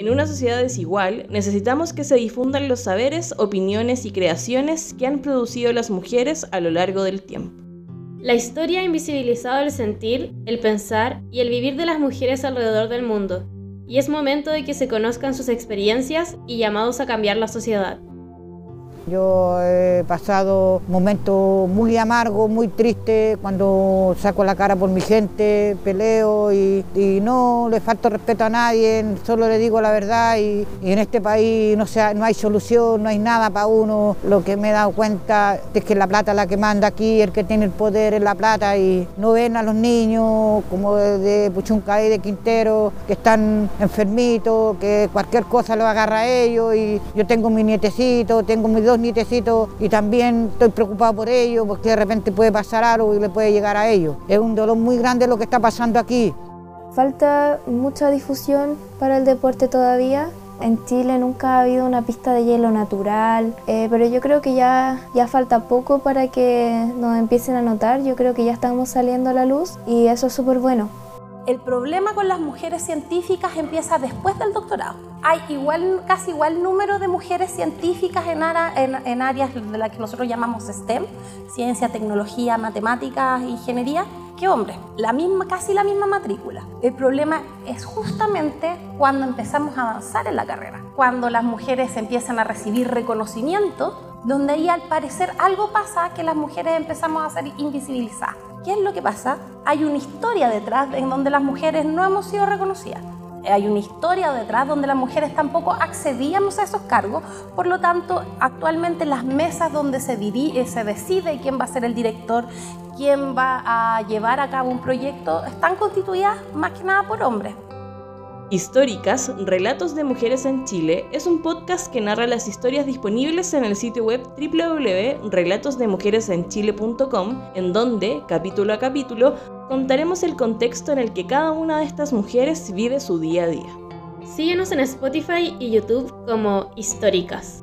En una sociedad desigual, necesitamos que se difundan los saberes, opiniones y creaciones que han producido las mujeres a lo largo del tiempo. La historia ha invisibilizado el sentir, el pensar y el vivir de las mujeres alrededor del mundo, y es momento de que se conozcan sus experiencias y llamados a cambiar la sociedad. Yo he pasado momentos muy amargos, muy tristes, cuando saco la cara por mi gente, peleo y, no le falto respeto a nadie, solo le digo la verdad y, en este país no, sea, no hay solución, no hay nada para uno. Lo que me he dado cuenta es que la plata es la que manda aquí, el que tiene el poder es la plata y no ven a los niños como de, Puchunca y de Quintero que están enfermitos, que cualquier cosa lo agarra a ellos y yo tengo mi nietecito, tengo mis dos nietecitos y también estoy preocupado por ellos porque de repente puede pasar algo y le puede llegar a ellos. Es un dolor muy grande lo que está pasando aquí. Falta mucha difusión para el deporte todavía. En Chile nunca ha habido una pista de hielo natural, eh, pero yo creo que ya, ya falta poco para que nos empiecen a notar. Yo creo que ya estamos saliendo a la luz y eso es súper bueno. El problema con las mujeres científicas empieza después del doctorado. Hay igual, casi igual número de mujeres científicas en, áreas de las que nosotros llamamos STEM, ciencia, tecnología, matemáticas, ingeniería, que hombres. La misma, casi la misma matrícula. El problema es justamente cuando empezamos a avanzar en la carrera, cuando las mujeres empiezan a recibir reconocimiento, donde ahí al parecer algo pasa que las mujeres empezamos a ser invisibilizadas. ¿Qué es lo que pasa? Hay una historia detrás en donde las mujeres no hemos sido reconocidas. Hay una historia detrás donde las mujeres tampoco accedíamos a esos cargos, por lo tanto, actualmente las mesas donde se, dirige, se decide quién va a ser el director, quién va a llevar a cabo un proyecto, están constituidas más que nada por hombres. Históricas, Relatos de Mujeres en Chile es un podcast que narra las historias disponibles en el sitio web www.relatosdemujeresenchile.com, en donde, capítulo a capítulo, contaremos el contexto en el que cada una de estas mujeres vive su día a día. Síguenos en Spotify y YouTube como Históricas.